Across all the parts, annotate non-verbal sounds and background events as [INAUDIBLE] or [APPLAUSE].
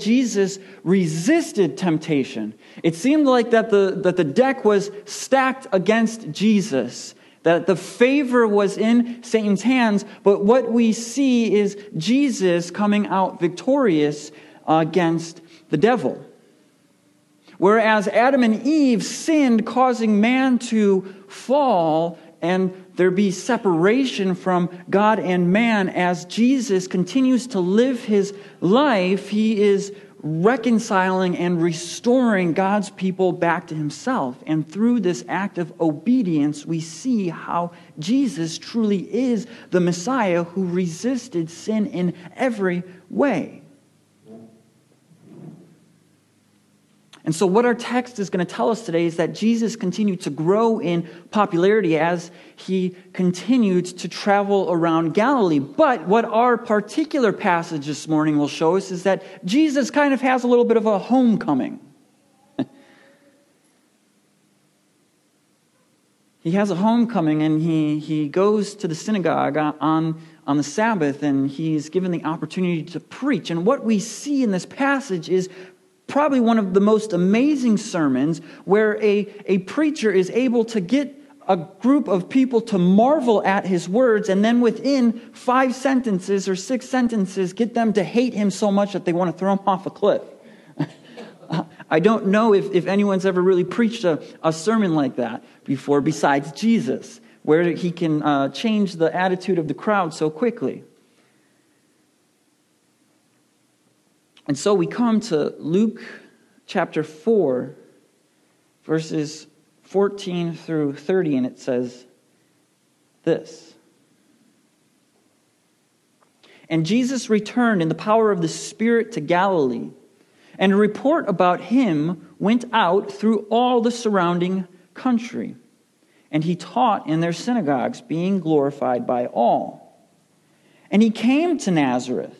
Jesus resisted temptation. It seemed like that the, that the deck was stacked against Jesus, that the favor was in Satan's hands, but what we see is Jesus coming out victorious against the devil. Whereas Adam and Eve sinned, causing man to fall, and there be separation from God and man as Jesus continues to live his life. He is reconciling and restoring God's people back to himself. And through this act of obedience, we see how Jesus truly is the Messiah who resisted sin in every way. And so, what our text is going to tell us today is that Jesus continued to grow in popularity as he continued to travel around Galilee. But what our particular passage this morning will show us is that Jesus kind of has a little bit of a homecoming. [LAUGHS] he has a homecoming and he, he goes to the synagogue on, on the Sabbath and he's given the opportunity to preach. And what we see in this passage is probably one of the most amazing sermons where a, a preacher is able to get a group of people to marvel at his words and then within five sentences or six sentences get them to hate him so much that they want to throw him off a cliff. [LAUGHS] I don't know if, if anyone's ever really preached a, a sermon like that before besides Jesus, where he can uh, change the attitude of the crowd so quickly. And so we come to Luke chapter 4, verses 14 through 30, and it says this. And Jesus returned in the power of the Spirit to Galilee, and a report about him went out through all the surrounding country. And he taught in their synagogues, being glorified by all. And he came to Nazareth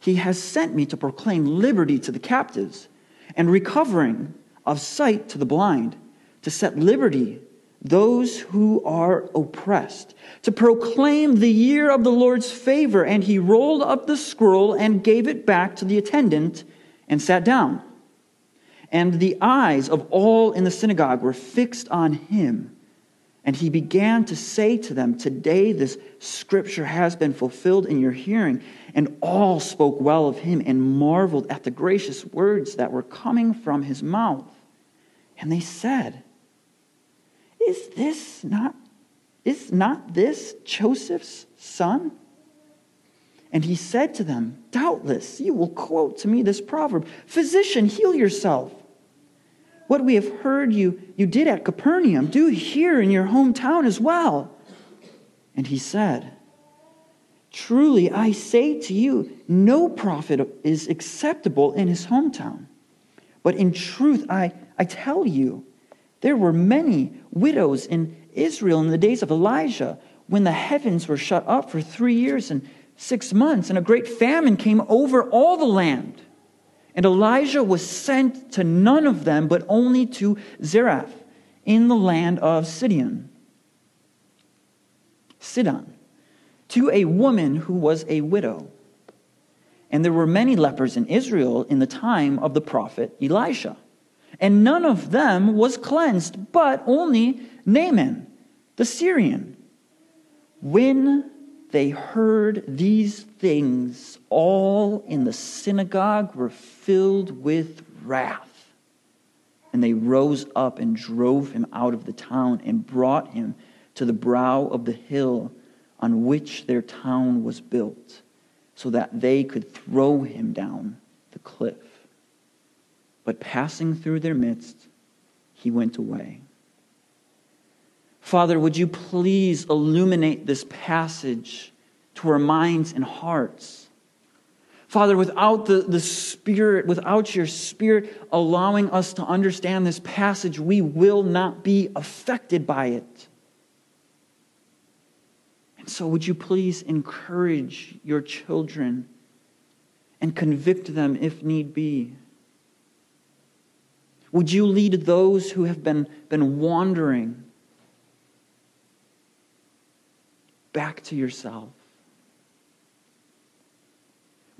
He has sent me to proclaim liberty to the captives and recovering of sight to the blind, to set liberty those who are oppressed, to proclaim the year of the Lord's favor. And he rolled up the scroll and gave it back to the attendant and sat down. And the eyes of all in the synagogue were fixed on him. And he began to say to them, Today this scripture has been fulfilled in your hearing. And all spoke well of him and marveled at the gracious words that were coming from his mouth. And they said, Is this not is not this Joseph's son? And he said to them, Doubtless you will quote to me this proverb Physician, heal yourself. What we have heard you, you did at Capernaum, do here in your hometown as well. And he said, Truly I say to you, no prophet is acceptable in his hometown. But in truth, I, I tell you, there were many widows in Israel in the days of Elijah when the heavens were shut up for three years and six months, and a great famine came over all the land. And Elijah was sent to none of them, but only to Zarephath in the land of Sidon. Sidon, to a woman who was a widow. And there were many lepers in Israel in the time of the prophet Elisha. And none of them was cleansed, but only Naaman, the Syrian. When they heard these things, all in the synagogue were filled with wrath. And they rose up and drove him out of the town and brought him to the brow of the hill on which their town was built, so that they could throw him down the cliff. But passing through their midst, he went away. Father, would you please illuminate this passage to our minds and hearts? Father, without the, the Spirit, without your Spirit allowing us to understand this passage, we will not be affected by it. And so, would you please encourage your children and convict them if need be? Would you lead those who have been, been wandering back to yourself?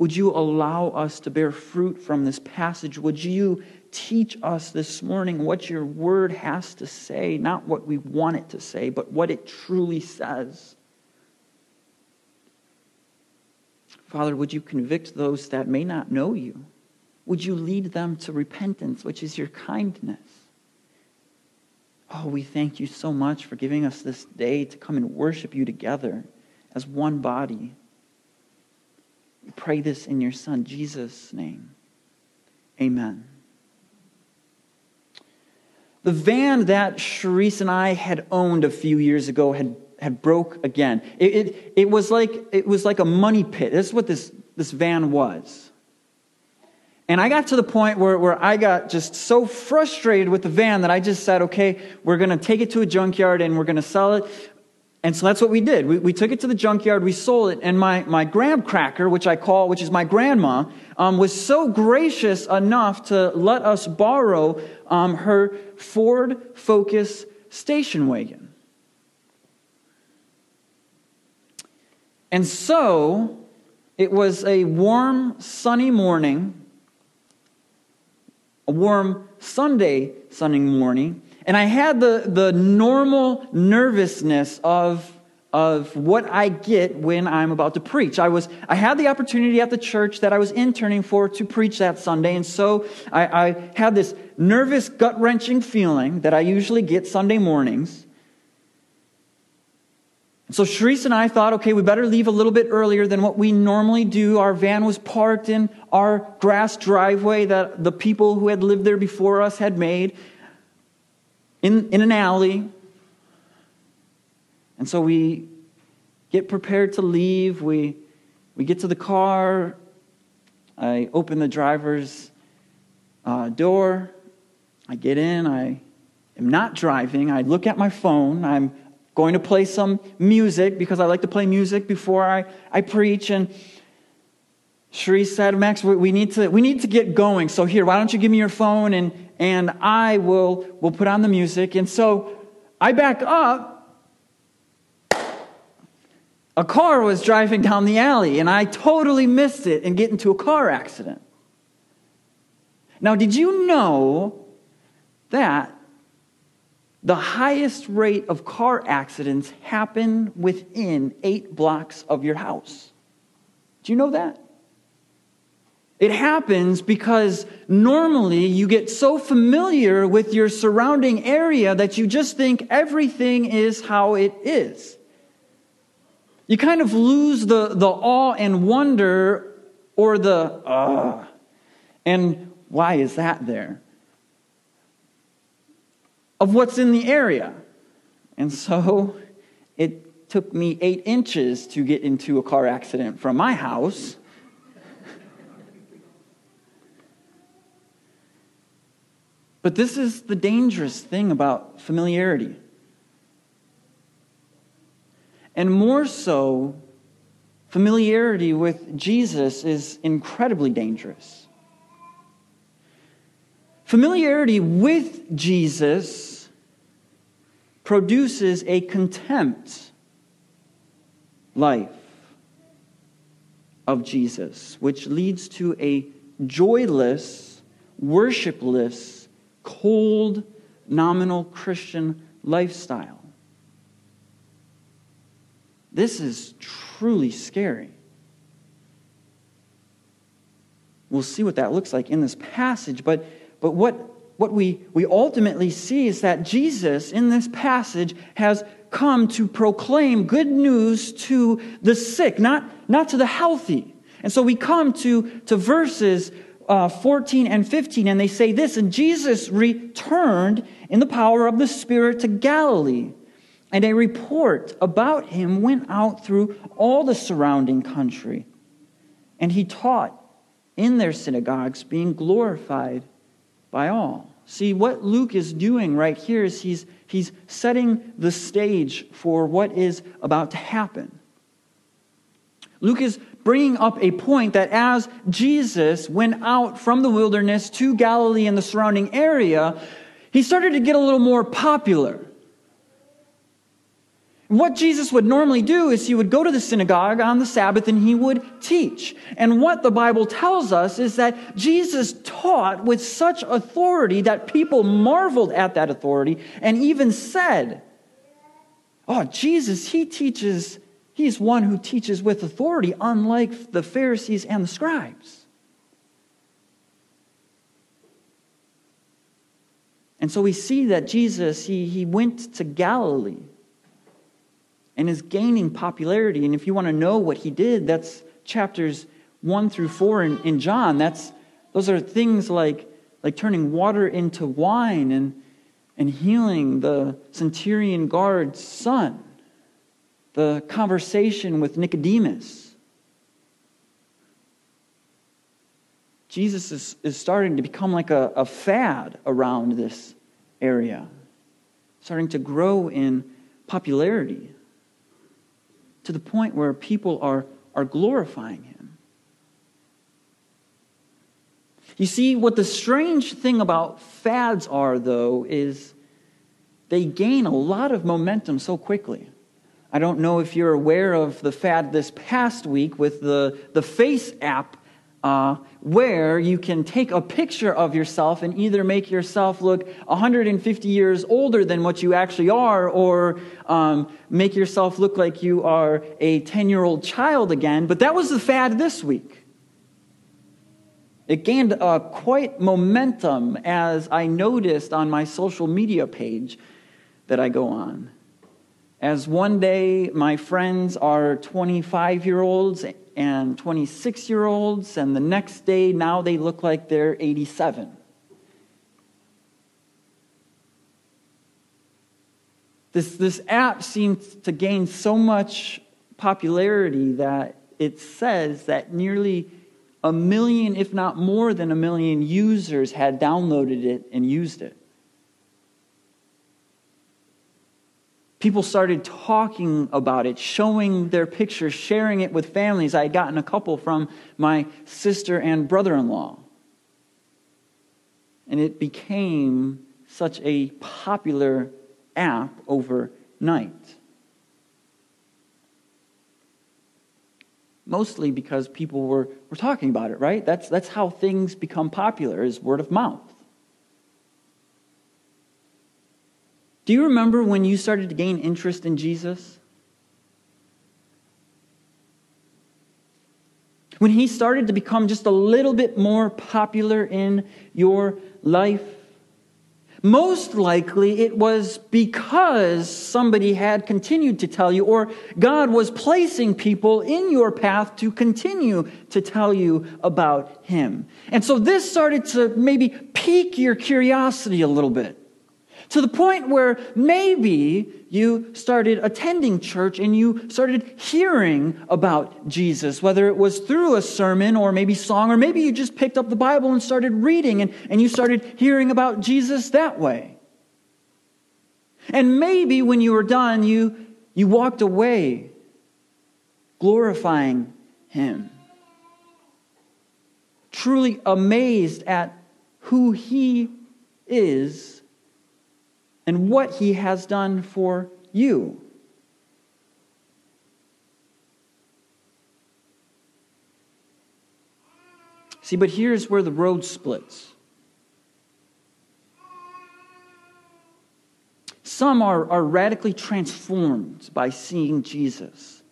Would you allow us to bear fruit from this passage? Would you teach us this morning what your word has to say, not what we want it to say, but what it truly says? Father, would you convict those that may not know you? Would you lead them to repentance, which is your kindness? Oh, we thank you so much for giving us this day to come and worship you together as one body. We pray this in your Son, Jesus' name. Amen. The van that Charisse and I had owned a few years ago had, had broke again. It, it, it, was like, it was like a money pit. This is what this, this van was. And I got to the point where, where I got just so frustrated with the van that I just said, okay, we're going to take it to a junkyard and we're going to sell it. And so that's what we did. We, we took it to the junkyard, we sold it, and my, my graham cracker, which I call, which is my grandma, um, was so gracious enough to let us borrow um, her Ford Focus station wagon. And so it was a warm, sunny morning, a warm Sunday, Sunday morning, and I had the, the normal nervousness of, of what I get when I'm about to preach. I, was, I had the opportunity at the church that I was interning for to preach that Sunday, and so I, I had this nervous, gut wrenching feeling that I usually get Sunday mornings. So Sharice and I thought, okay, we better leave a little bit earlier than what we normally do. Our van was parked in our grass driveway that the people who had lived there before us had made in, in an alley. And so we get prepared to leave. We, we get to the car. I open the driver's uh, door. I get in. I am not driving. I look at my phone. I'm going to play some music because I like to play music before I, I preach. And Cherie said, Max, we need, to, we need to get going. So here, why don't you give me your phone and, and I will, will put on the music. And so I back up. A car was driving down the alley, and I totally missed it and get into a car accident. Now, did you know that the highest rate of car accidents happen within eight blocks of your house? Do you know that? It happens because normally you get so familiar with your surrounding area that you just think everything is how it is. You kind of lose the, the awe and wonder or the, uh, and why is that there? Of what's in the area. And so it took me eight inches to get into a car accident from my house But this is the dangerous thing about familiarity. And more so, familiarity with Jesus is incredibly dangerous. Familiarity with Jesus produces a contempt life of Jesus, which leads to a joyless, worshipless, cold, nominal Christian lifestyle. This is truly scary. We'll see what that looks like in this passage, but, but what, what we, we ultimately see is that Jesus in this passage has come to proclaim good news to the sick, not, not to the healthy. And so we come to, to verses uh, 14 and 15, and they say this And Jesus returned in the power of the Spirit to Galilee, and a report about him went out through all the surrounding country. And he taught in their synagogues, being glorified by all. See, what Luke is doing right here is he's, he's setting the stage for what is about to happen. Luke is bringing up a point that as Jesus went out from the wilderness to Galilee and the surrounding area, he started to get a little more popular. What Jesus would normally do is he would go to the synagogue on the Sabbath and he would teach. And what the Bible tells us is that Jesus taught with such authority that people marveled at that authority and even said, Oh, Jesus, he teaches, he's one who teaches with authority, unlike the Pharisees and the scribes. And so we see that Jesus, he, he went to Galilee and is gaining popularity. And if you want to know what he did, that's chapters 1 through 4 in, in John. That's, those are things like, like turning water into wine and, and healing the centurion guard's son, the conversation with Nicodemus. Jesus is, is starting to become like a, a fad around this area, starting to grow in popularity to the point where people are, are glorifying him. You see, what the strange thing about fads are, though, is they gain a lot of momentum so quickly. I don't know if you're aware of the fad this past week with the, the FaceApp uh, where you can take a picture of yourself and either make yourself look 150 years older than what you actually are, or um, make yourself look like you are a 10 year old child again. But that was the fad this week. It gained uh, quite momentum as I noticed on my social media page that I go on. As one day my friends are 25 year olds and 26 year olds, and the next day now they look like they're 87. This, this app seems to gain so much popularity that it says that nearly a million, if not more than a million, users had downloaded it and used it. People started talking about it, showing their pictures, sharing it with families. I had gotten a couple from my sister and brother in law. And it became such a popular app overnight. Mostly because people were, were talking about it, right? That's, that's how things become popular, is word of mouth. Do you remember when you started to gain interest in Jesus? When he started to become just a little bit more popular in your life? Most likely it was because somebody had continued to tell you, or God was placing people in your path to continue to tell you about Him. And so this started to maybe pique your curiosity a little bit to the point where maybe you started attending church and you started hearing about Jesus, whether it was through a sermon or maybe song, or maybe you just picked up the Bible and started reading and, and you started hearing about Jesus that way. And maybe when you were done, you, you walked away glorifying Him, truly amazed at who He is and what he has done for you. See, but here's where the road splits. Some are, are radically transformed by seeing Jesus.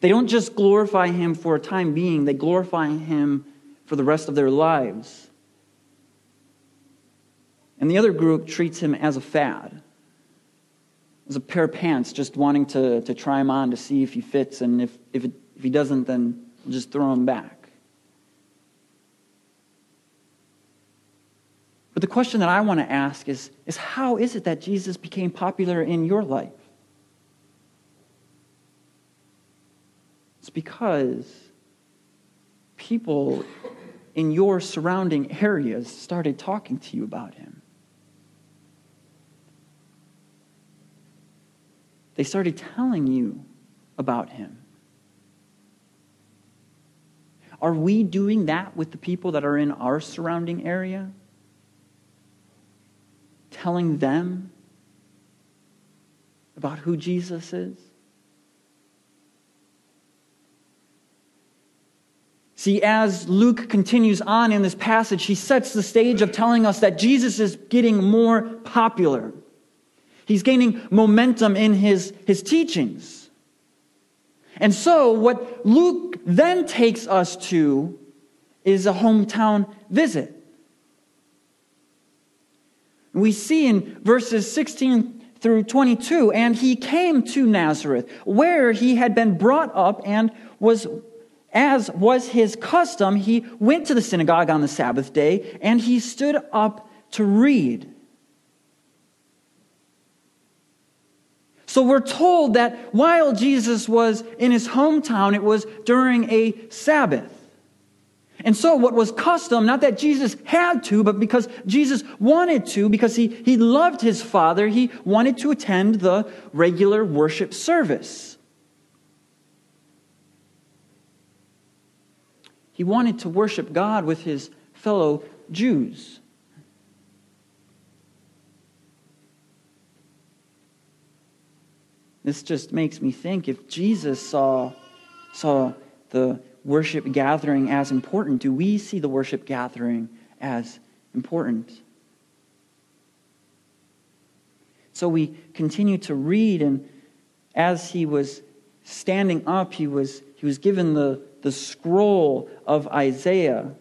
They don't just glorify him for a time being, they glorify him for the rest of their lives. And the other group treats him as a fad, as a pair of pants, just wanting to, to try him on to see if he fits, and if, if, it, if he doesn't, then just throw him back. But the question that I want to ask is, is how is it that Jesus became popular in your life? It's because people in your surrounding areas started talking to you about him. They started telling you about him. Are we doing that with the people that are in our surrounding area? Telling them about who Jesus is? See, as Luke continues on in this passage, he sets the stage of telling us that Jesus is getting more popular. He's gaining momentum in his, his teachings. And so, what Luke then takes us to is a hometown visit. We see in verses 16 through 22, and he came to Nazareth, where he had been brought up and was as was his custom, he went to the synagogue on the Sabbath day and he stood up to read. So we're told that while Jesus was in his hometown, it was during a Sabbath. And so, what was custom, not that Jesus had to, but because Jesus wanted to, because he, he loved his Father, he wanted to attend the regular worship service. He wanted to worship God with his fellow Jews. This just makes me think if Jesus saw, saw the worship gathering as important, do we see the worship gathering as important? So we continue to read, and as he was standing up, he was, he was given the, the scroll of Isaiah.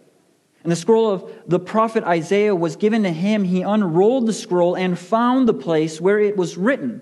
And the scroll of the prophet Isaiah was given to him. He unrolled the scroll and found the place where it was written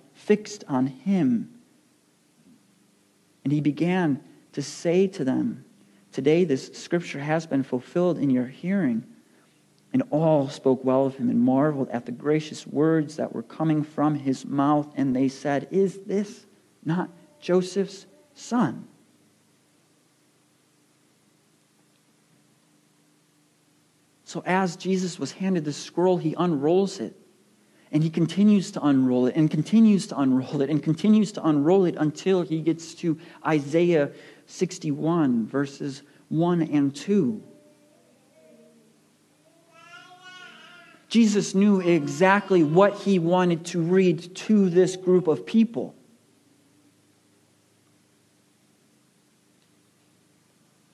fixed on him. And he began to say to them, Today this scripture has been fulfilled in your hearing. And all spoke well of him and marveled at the gracious words that were coming from his mouth. And they said, Is this not Joseph's son. So, as Jesus was handed the scroll, he unrolls it. And he continues to unroll it and continues to unroll it and continues to unroll it until he gets to Isaiah 61, verses 1 and 2. Jesus knew exactly what he wanted to read to this group of people.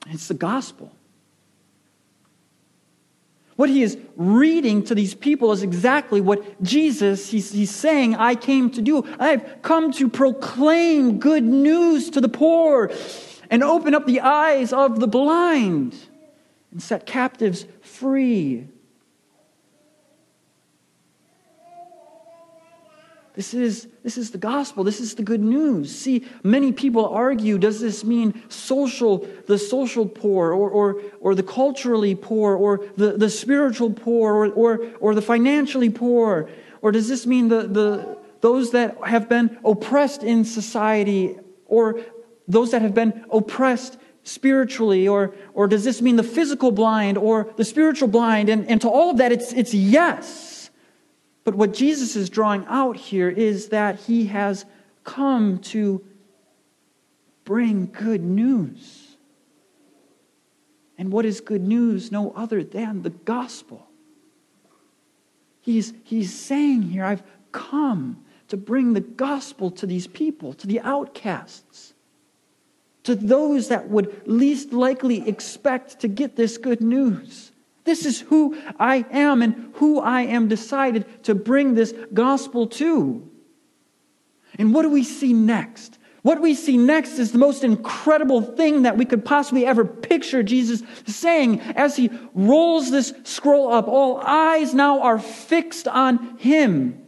It's the gospel. What he is reading to these people is exactly what Jesus, he's, he's saying, I came to do. I've come to proclaim good news to the poor and open up the eyes of the blind and set captives free. This is, this is the gospel. This is the good news. See, many people argue does this mean social, the social poor, or, or, or the culturally poor, or the, the spiritual poor, or, or, or the financially poor? Or does this mean the, the, those that have been oppressed in society, or those that have been oppressed spiritually? Or, or does this mean the physical blind, or the spiritual blind? And, and to all of that, it's, it's yes. But what Jesus is drawing out here is that he has come to bring good news. And what is good news? No other than the gospel. He's, he's saying here, I've come to bring the gospel to these people, to the outcasts, to those that would least likely expect to get this good news. This is who I am and who I am decided to bring this gospel to. And what do we see next? What we see next is the most incredible thing that we could possibly ever picture Jesus saying as he rolls this scroll up. All eyes now are fixed on him.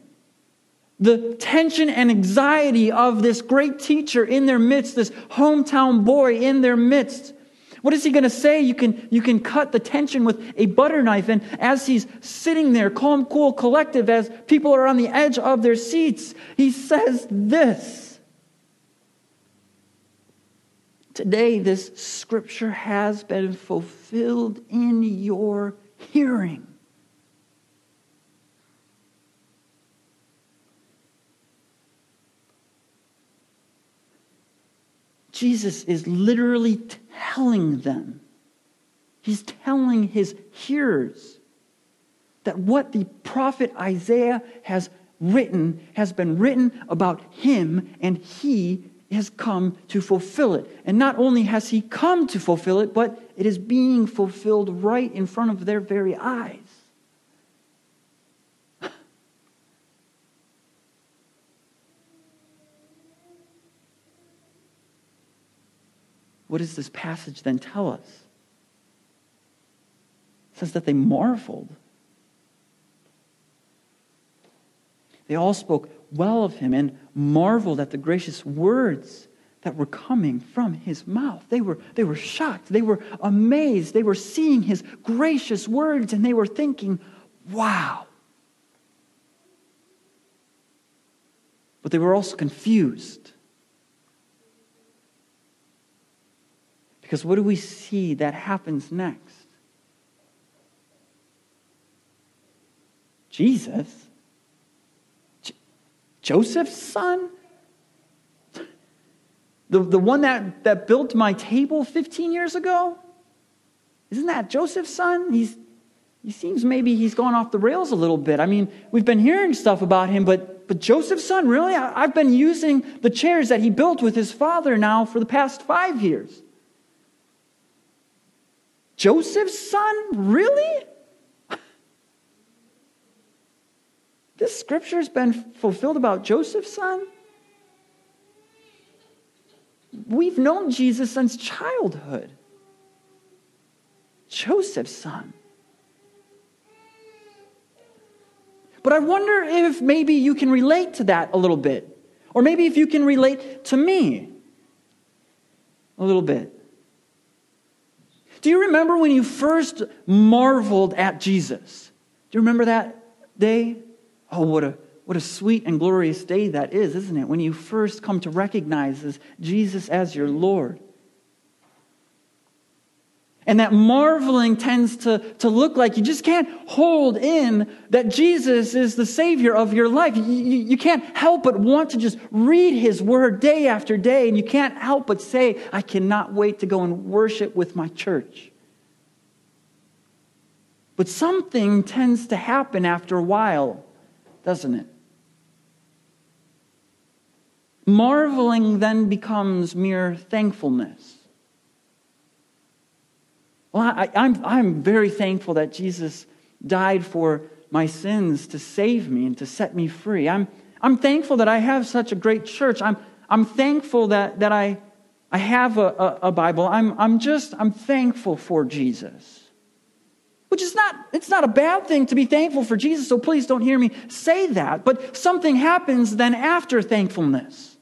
The tension and anxiety of this great teacher in their midst, this hometown boy in their midst. What is he going to say? You can, you can cut the tension with a butter knife. And as he's sitting there, calm, cool, collective, as people are on the edge of their seats, he says this. Today, this scripture has been fulfilled in your hearing. Jesus is literally telling them, he's telling his hearers that what the prophet Isaiah has written has been written about him, and he has come to fulfill it. And not only has he come to fulfill it, but it is being fulfilled right in front of their very eyes. What does this passage then tell us? It says that they marveled. They all spoke well of him and marveled at the gracious words that were coming from his mouth. They were, they were shocked. They were amazed. They were seeing his gracious words and they were thinking, wow. But they were also confused. Because what do we see that happens next? Jesus Joseph's son? The, the one that, that built my table 15 years ago? Isn't that Joseph's son? He's, he seems maybe he's gone off the rails a little bit. I mean, we've been hearing stuff about him, but, but Joseph's son, really? I, I've been using the chairs that he built with his father now for the past five years. Joseph's son? Really? This scripture has been fulfilled about Joseph's son. We've known Jesus since childhood. Joseph's son. But I wonder if maybe you can relate to that a little bit. Or maybe if you can relate to me a little bit. Do you remember when you first marveled at Jesus? Do you remember that day? Oh, what a, what a sweet and glorious day that is, isn't it? When you first come to recognize Jesus as your Lord. And that marveling tends to, to look like you just can't hold in that Jesus is the Savior of your life. You, you, you, can't help but want to just read His Word day after day, and you can't help but say, I cannot wait to go and worship with my church. But something tends to happen after a while doesn't it? Marveling then becomes mere thankfulness. Well, I, I'm, I'm very thankful that Jesus died for my sins to save me and to set me free. I'm, I'm thankful that I have such a great church. I'm, I'm thankful that, that I, I have a, a, a Bible. I'm, I'm just, I'm thankful for Jesus. Which is not, it's not a bad thing to be thankful for Jesus, so please don't hear me say that. But something happens then after thankfulness.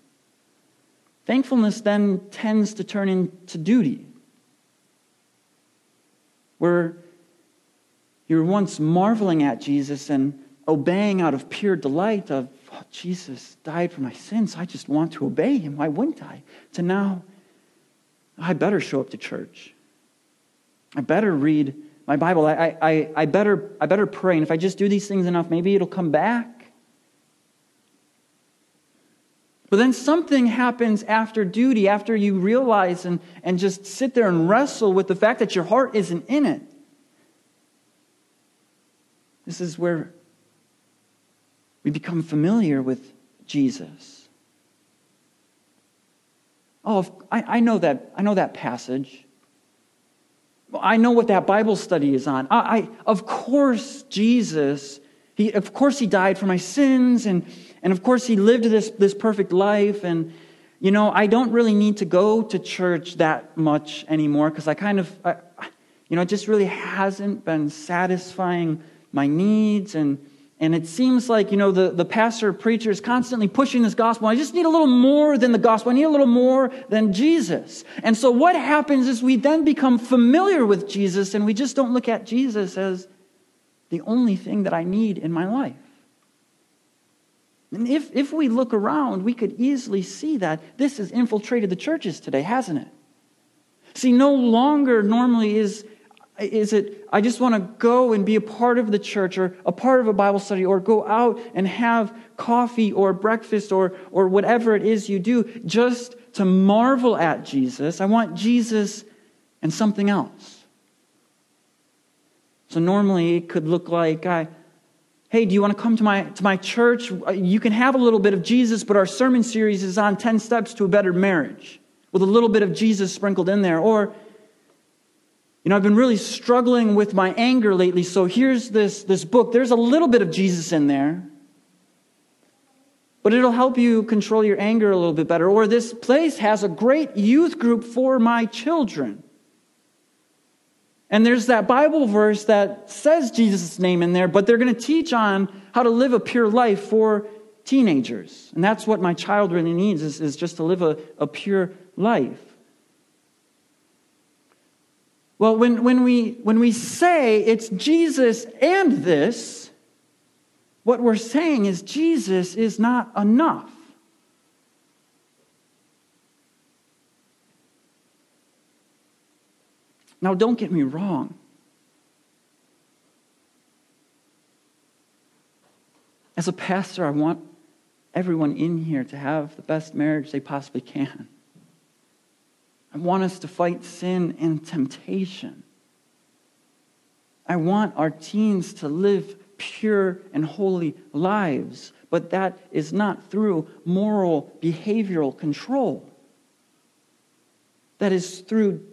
Thankfulness then tends to turn into duty. Where you're once marveling at Jesus and obeying out of pure delight of, oh, Jesus died for my sins. I just want to obey him. Why wouldn't I? To now, I better show up to church. I better read my Bible. I, I, I, better, I better pray. And if I just do these things enough, maybe it'll come back. But then something happens after duty, after you realize and, and just sit there and wrestle with the fact that your heart isn't in it. This is where we become familiar with Jesus. Oh, I, I know that I know that passage. I know what that Bible study is on. I, I, of course, Jesus, he, of course, he died for my sins, and, and of course, he lived this, this perfect life, and, you know, I don't really need to go to church that much anymore because I kind of, I, you know, it just really hasn't been satisfying my needs. And, and it seems like, you know, the, the pastor or preacher is constantly pushing this gospel. I just need a little more than the gospel. I need a little more than Jesus. And so what happens is we then become familiar with Jesus and we just don't look at Jesus as the only thing that I need in my life. And if, if we look around, we could easily see that this has infiltrated the churches today, hasn't it? See, no longer normally is, is it, I just want to go and be a part of the church or a part of a Bible study or go out and have coffee or breakfast or, or whatever it is you do just to marvel at Jesus. I want Jesus and something else. So normally it could look like I, hey, do you want to come to my, to my church? You can have a little bit of Jesus, but our sermon series is on 10 steps to a better marriage with a little bit of Jesus sprinkled in there. Or, you know, I've been really struggling with my anger lately, so here's this, this book. There's a little bit of Jesus in there, but it'll help you control your anger a little bit better. Or this place has a great youth group for my children. And there's that Bible verse that says Jesus' name in there, but they're going to teach on how to live a pure life for teenagers. And that's what my child really needs is, is just to live a, a pure life. Well, when, when, we, when we say it's Jesus and this, what we're saying is Jesus is not enough. Now, don't get me wrong. As a pastor, I want everyone in here to have the best marriage they possibly can. I want us to fight sin and temptation. I want our teens to live pure and holy lives, but that is not through moral behavioral control. That is through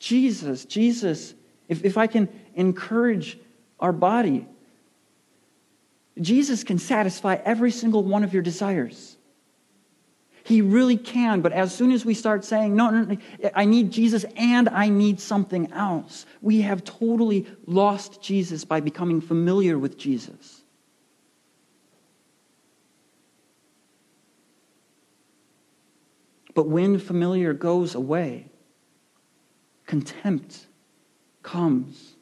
Jesus, Jesus, if, if I can encourage our body, Jesus can satisfy every single one of your desires. He really can, but as soon as we start saying, no, no, no, I need Jesus and I need something else, we have totally lost Jesus by becoming familiar with Jesus. But when familiar goes away, contempt comes.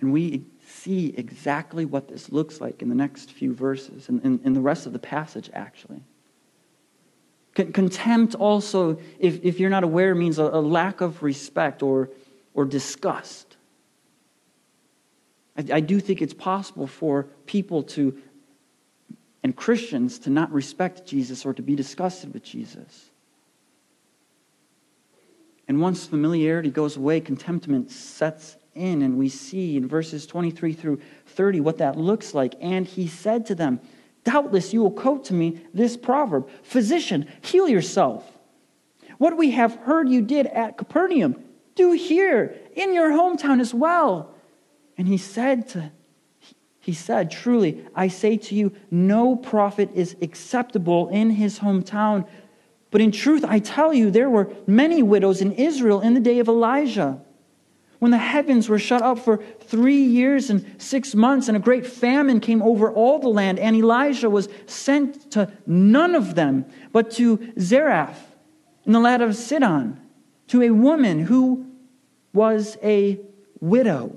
And we see exactly what this looks like in the next few verses and in, in, the rest of the passage, actually. Contempt also, if, if you're not aware, means a, a lack of respect or, or disgust. I, I do think it's possible for people to and Christians to not respect Jesus or to be disgusted with Jesus. And once familiarity goes away, contentment sets in, and we see in verses 23 through 30 what that looks like. And he said to them, Doubtless you will quote to me this proverb Physician, heal yourself. What we have heard you did at Capernaum, do here in your hometown as well. And he said to he said, Truly, I say to you, no prophet is acceptable in his hometown. But in truth, I tell you, there were many widows in Israel in the day of Elijah. When the heavens were shut up for three years and six months, and a great famine came over all the land, and Elijah was sent to none of them, but to Zarephath in the land of Sidon, to a woman who was a widow.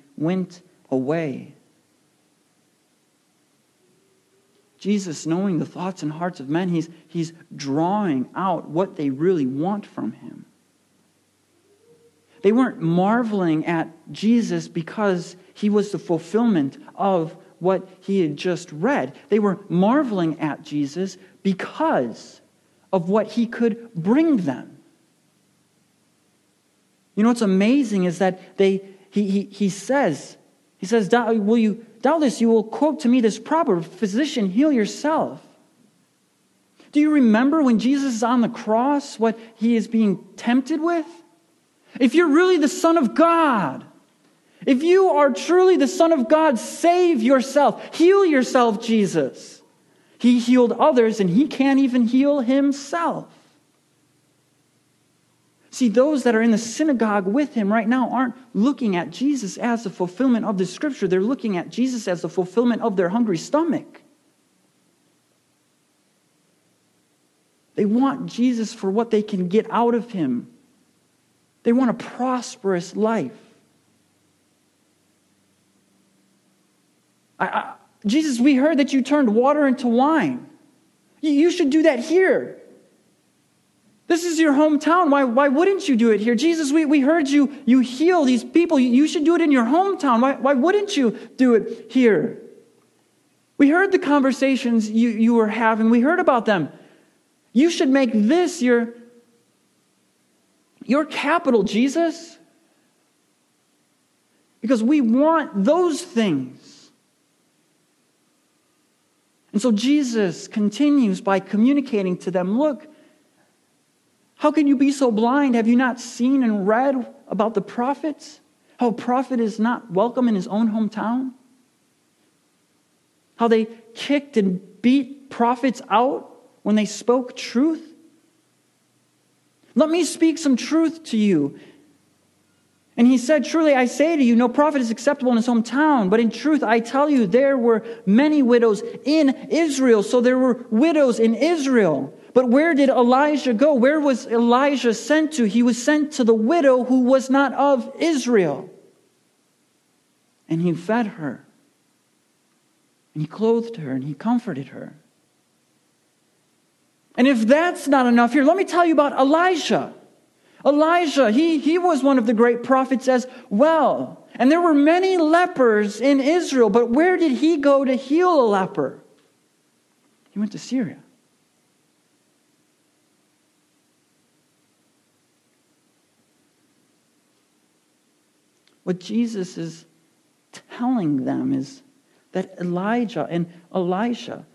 went away. Jesus, knowing the thoughts and hearts of men, he's, he's drawing out what they really want from him. They weren't marveling at Jesus because he was the fulfillment of what he had just read. They were marveling at Jesus because of what he could bring them. You know what's amazing is that they, he, he, he says, he says, will you, doubtless you will quote to me this proper physician, heal yourself. Do you remember when Jesus is on the cross, what he is being tempted with? If you're really the Son of God, if you are truly the Son of God, save yourself. Heal yourself, Jesus. He healed others, and he can't even heal himself. See, those that are in the synagogue with him right now aren't looking at Jesus as the fulfillment of the scripture. They're looking at Jesus as the fulfillment of their hungry stomach. They want Jesus for what they can get out of him. They want a prosperous life. I, I, Jesus, we heard that you turned water into wine. You, you should do that here. This is your hometown. Why, why wouldn't you do it here? Jesus, we, we heard you, you heal these people. You, should do it in your hometown. Why, why wouldn't you do it here? We heard the conversations you, you were having, we heard about them. You should make this your, your capital, Jesus. Because we want those things. And so Jesus continues by communicating to them look, how can you be so blind? Have you not seen and read about the prophets? How a prophet is not welcome in his own hometown? How they kicked and beat prophets out when they spoke truth? Let me speak some truth to you. And he said, Truly I say to you, no prophet is acceptable in his hometown. But in truth, I tell you, there were many widows in Israel. So there were widows in Israel. But where did Elijah go? Where was Elijah sent to? He was sent to the widow who was not of Israel. And he fed her. And he clothed her. And he comforted her. And if that's not enough here, let me tell you about Elijah. Elijah, he, he was one of the great prophets as well. And there were many lepers in Israel, but where did he go to heal a leper? He went to Syria. What Jesus is telling them is that Elijah and Elisha,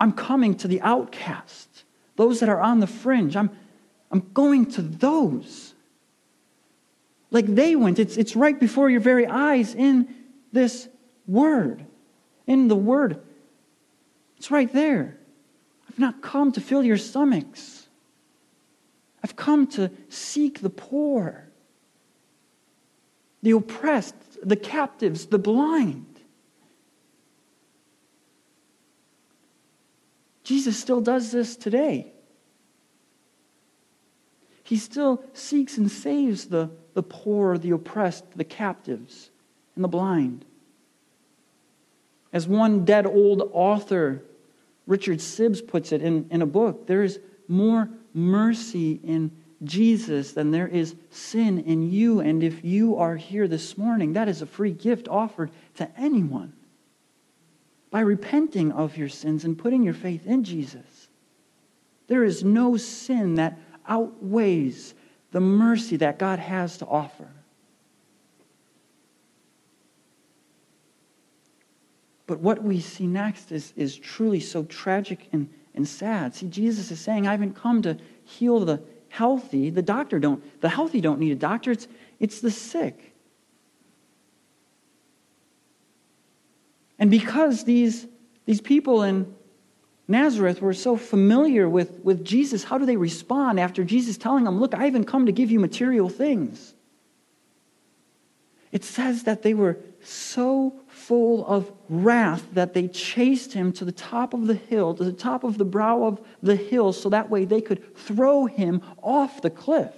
I'm coming to the outcast, those that are on the fringe. I'm, I'm going to those. Like they went. It's, it's right before your very eyes in this word. In the word. It's right there. I've not come to fill your stomachs. I've come to seek the poor, the oppressed, the captives, the blind. Jesus still does this today. He still seeks and saves the, the poor, the oppressed, the captives, and the blind. As one dead old author, Richard Sibbes, puts it in, in a book, there is more mercy in Jesus then there is sin in you. And if you are here this morning, that is a free gift offered to anyone by repenting of your sins and putting your faith in Jesus. There is no sin that outweighs the mercy that God has to offer. But what we see next is, is truly so tragic and, and sad. See, Jesus is saying, I haven't come to heal the healthy. The doctor don't, the healthy don't need a doctor. It's, it's the sick. And because these, these people in Nazareth were so familiar with, with Jesus, how do they respond after Jesus telling them, Look, I haven't come to give you material things? It says that they were so full of wrath that they chased him to the top of the hill, to the top of the brow of the hill, so that way they could throw him off the cliff.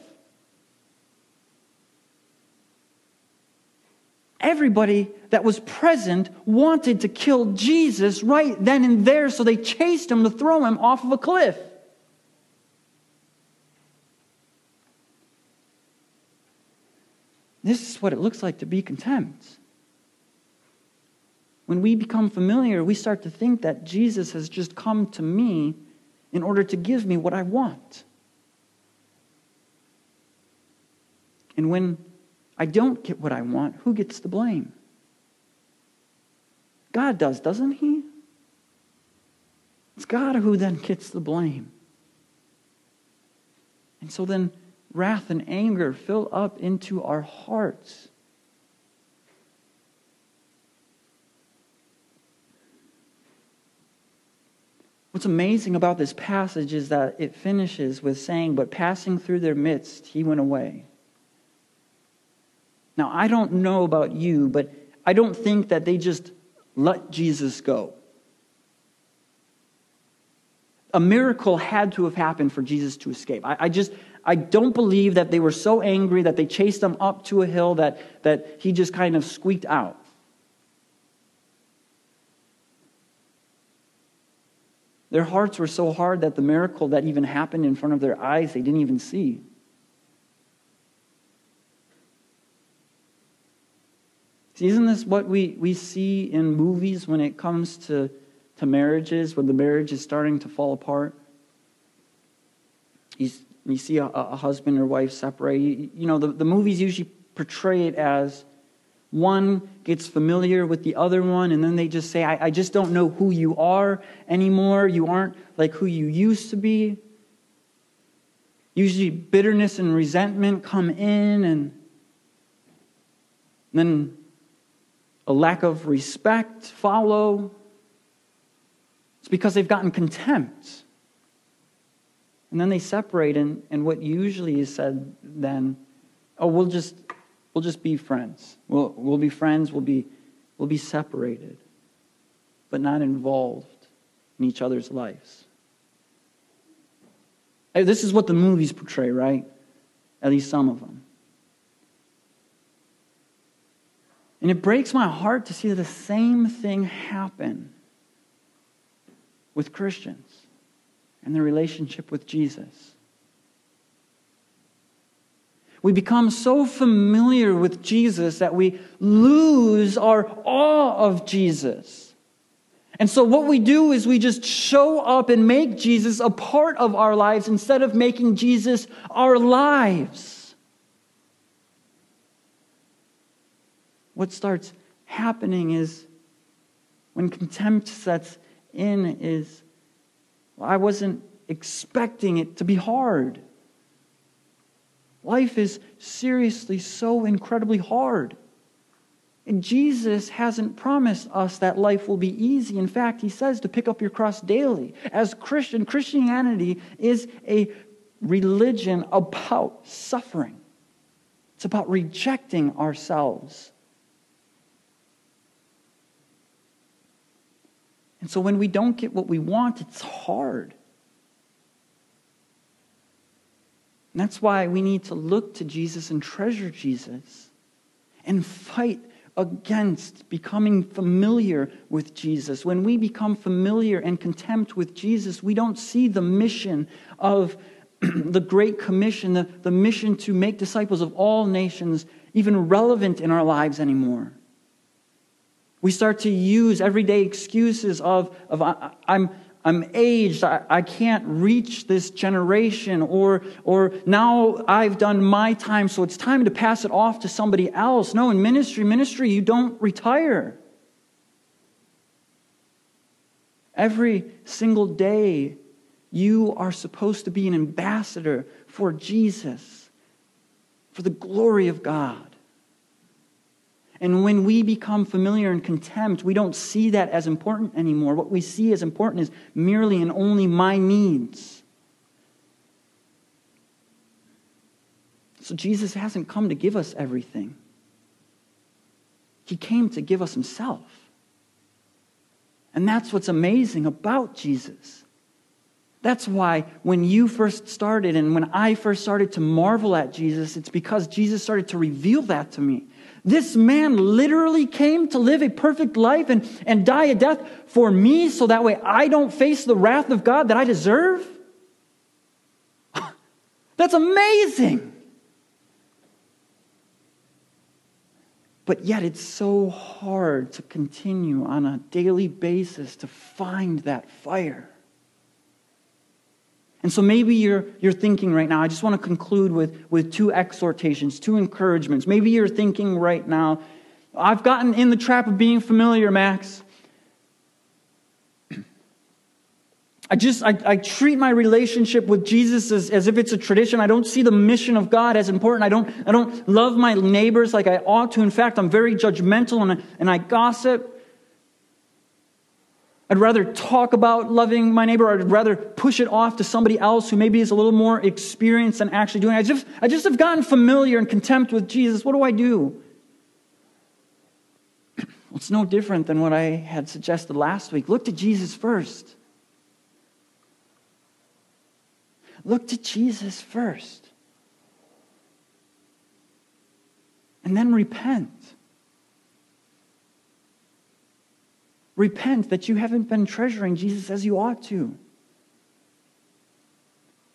Everybody that was present wanted to kill Jesus right then and there, so they chased him to throw him off of a cliff. This is what it looks like to be contempt. When we become familiar, we start to think that Jesus has just come to me in order to give me what I want. And when I don't get what I want, who gets the blame? God does, doesn't He? It's God who then gets the blame. And so then wrath and anger fill up into our hearts. What's amazing about this passage is that it finishes with saying, But passing through their midst, he went away. Now, I don't know about you, but I don't think that they just let Jesus go. A miracle had to have happened for Jesus to escape. I, I just, I don't believe that they were so angry that they chased him up to a hill that, that he just kind of squeaked out. Their hearts were so hard that the miracle that even happened in front of their eyes, they didn't even see. See, isn't this what we, we see in movies when it comes to, to marriages, when the marriage is starting to fall apart? You, see a, a husband or wife separate. You, you know, the, the movies usually portray it as one gets familiar with the other one, and then they just say, I, I just don't know who you are anymore. You aren't like who you used to be. Usually, bitterness and resentment come in, and then a lack of respect follow. It's because they've gotten contempt. And then they separate, and, and what usually is said then, oh, we'll just We'll just be friends. We'll, we'll be friends. We'll be, we'll be separated, but not involved in each other's lives. This is what the movies portray, right? At least some of them. And it breaks my heart to see that the same thing happen with Christians and their relationship with Jesus. We become so familiar with Jesus that we lose our awe of Jesus. And so, what we do is we just show up and make Jesus a part of our lives instead of making Jesus our lives. What starts happening is when contempt sets in, is well, I wasn't expecting it to be hard. Life is seriously so incredibly hard. And Jesus hasn't promised us that life will be easy. In fact, he says to pick up your cross daily. As Christian, Christianity is a religion about suffering. It's about rejecting ourselves. And so when we don't get what we want, it's hard. And that's why we need to look to Jesus and treasure Jesus and fight against becoming familiar with Jesus. When we become familiar and contempt with Jesus, we don't see the mission of [CLEARS THROAT] the Great Commission, the, the mission to make disciples of all nations, even relevant in our lives anymore. We start to use everyday excuses of, of I, I'm, I'm aged, I, I can't reach this generation, or, or now I've done my time, so it's time to pass it off to somebody else. No, in ministry, ministry, you don't retire. Every single day, you are supposed to be an ambassador for Jesus, for the glory of God. And when we become familiar and contempt, we don't see that as important anymore. What we see as important is merely and only my needs. So Jesus hasn't come to give us everything, He came to give us Himself. And that's what's amazing about Jesus. That's why when you first started and when I first started to marvel at Jesus, it's because Jesus started to reveal that to me. This man literally came to live a perfect life and, and die a death for me so that way I don't face the wrath of God that I deserve? [LAUGHS] That's amazing. But yet, it's so hard to continue on a daily basis to find that fire. And so maybe you're, you're thinking right now, I just want to conclude with, with two exhortations, two encouragements. Maybe you're thinking right now, I've gotten in the trap of being familiar, Max. I just, I, I treat my relationship with Jesus as, as if it's a tradition. I don't see the mission of God as important. I don't, I don't love my neighbors like I ought to. In fact, I'm very judgmental and, and I gossip. I'd rather talk about loving my neighbor, or I'd rather push it off to somebody else who maybe is a little more experienced than actually doing it. I just, I just have gotten familiar and contempt with Jesus. What do I do? [CLEARS THROAT] It's no different than what I had suggested last week. Look to Jesus first. Look to Jesus first. And then repent. Repent that you haven't been treasuring Jesus as you ought to.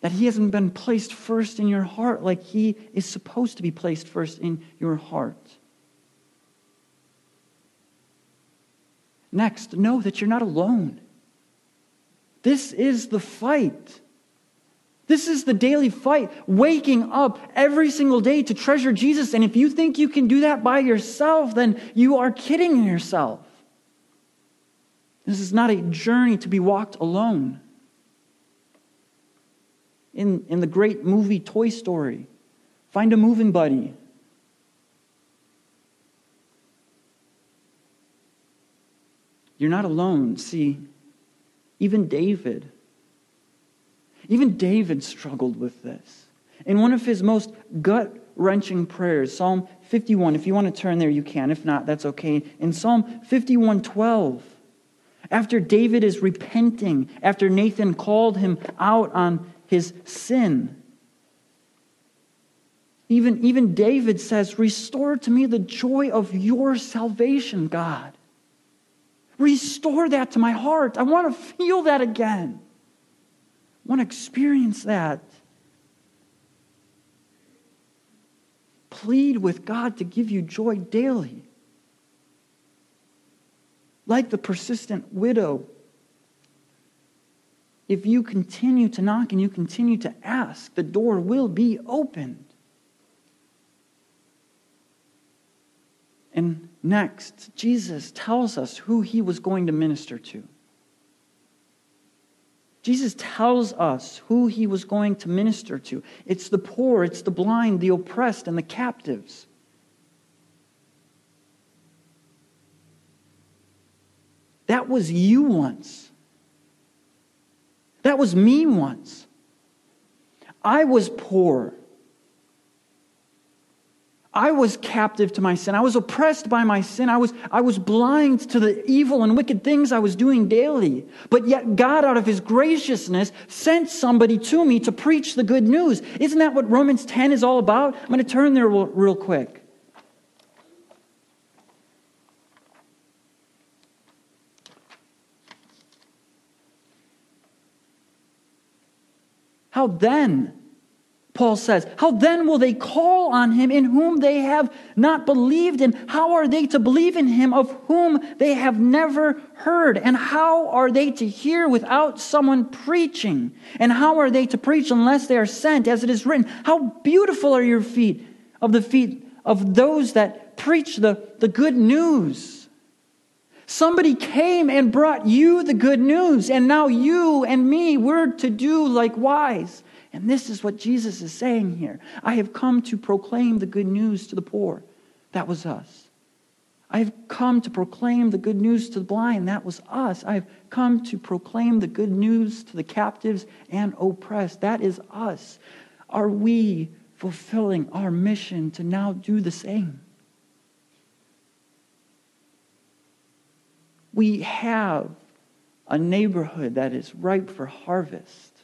That he hasn't been placed first in your heart like he is supposed to be placed first in your heart. Next, know that you're not alone. This is the fight. This is the daily fight, waking up every single day to treasure Jesus. And if you think you can do that by yourself, then you are kidding yourself. This is not a journey to be walked alone. In, in the great movie Toy Story, find a moving buddy. You're not alone. See, even David even David struggled with this. In one of his most gut wrenching prayers, Psalm 51, if you want to turn there, you can. If not, that's okay. In Psalm 51 12, after David is repenting, after Nathan called him out on his sin, even, even David says, Restore to me the joy of your salvation, God. Restore that to my heart. I want to feel that again I want to experience that. Plead with God to give you joy daily. Like the persistent widow, if you continue to knock and you continue to ask, the door will be opened. And next, Jesus tells us who he was going to minister to. Jesus tells us who he was going to minister to it's the poor, it's the blind, the oppressed, and the captives. That was you once. That was me once. I was poor. I was captive to my sin. I was oppressed by my sin. I was, I was blind to the evil and wicked things I was doing daily. But yet, God, out of His graciousness, sent somebody to me to preach the good news. Isn't that what Romans 10 is all about? I'm going to turn there real, real quick. How then? Paul says, How then will they call on him in whom they have not believed? And how are they to believe in him of whom they have never heard? And how are they to hear without someone preaching? And how are they to preach unless they are sent, as it is written? How beautiful are your feet of the feet of those that preach the, the good news. Somebody came and brought you the good news, and now you and me, we're to do likewise. And this is what Jesus is saying here. I have come to proclaim the good news to the poor. That was us. I have come to proclaim the good news to the blind. That was us. I have come to proclaim the good news to the captives and oppressed. That is us. Are we fulfilling our mission to now do the same? We have a neighborhood that is ripe for harvest.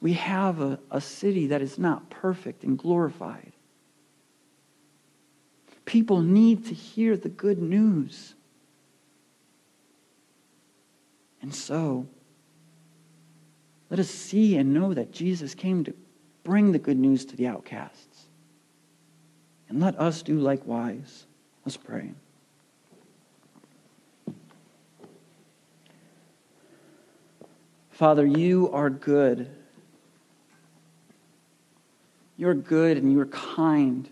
We have a, a city that is not perfect and glorified. People need to hear the good news. And so, let us see and know that Jesus came to bring the good news to the outcasts. And let us do likewise. Let's pray. Father, you are good. You're good and you're kind.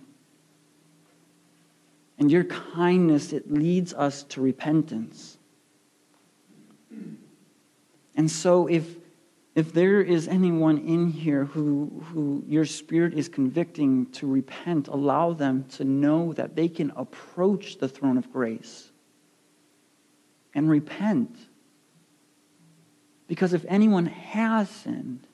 And your kindness, it leads us to repentance. And so if if there is anyone in here who, who your spirit is convicting to repent, allow them to know that they can approach the throne of grace and repent. Because if anyone has sinned,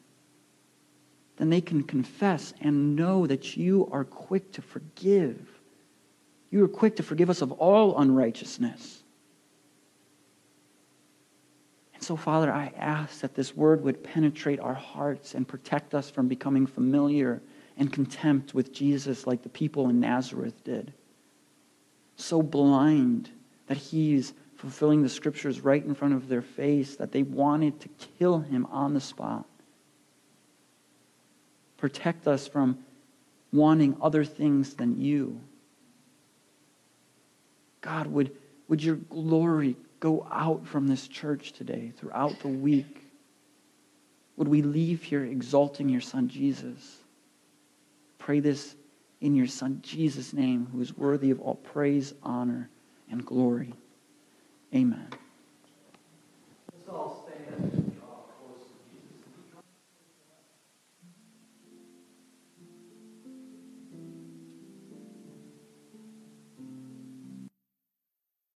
then they can confess and know that you are quick to forgive. You are quick to forgive us of all unrighteousness. And so, Father, I ask that this word would penetrate our hearts and protect us from becoming familiar and contempt with Jesus like the people in Nazareth did. So blind that he's fulfilling the scriptures right in front of their face, that they wanted to kill him on the spot. Protect us from wanting other things than you. God, would, would your glory go out from this church today, throughout the week? Would we leave here exalting your Son, Jesus? Pray this in your Son, Jesus' name, who is worthy of all praise, honor, and glory. Amen.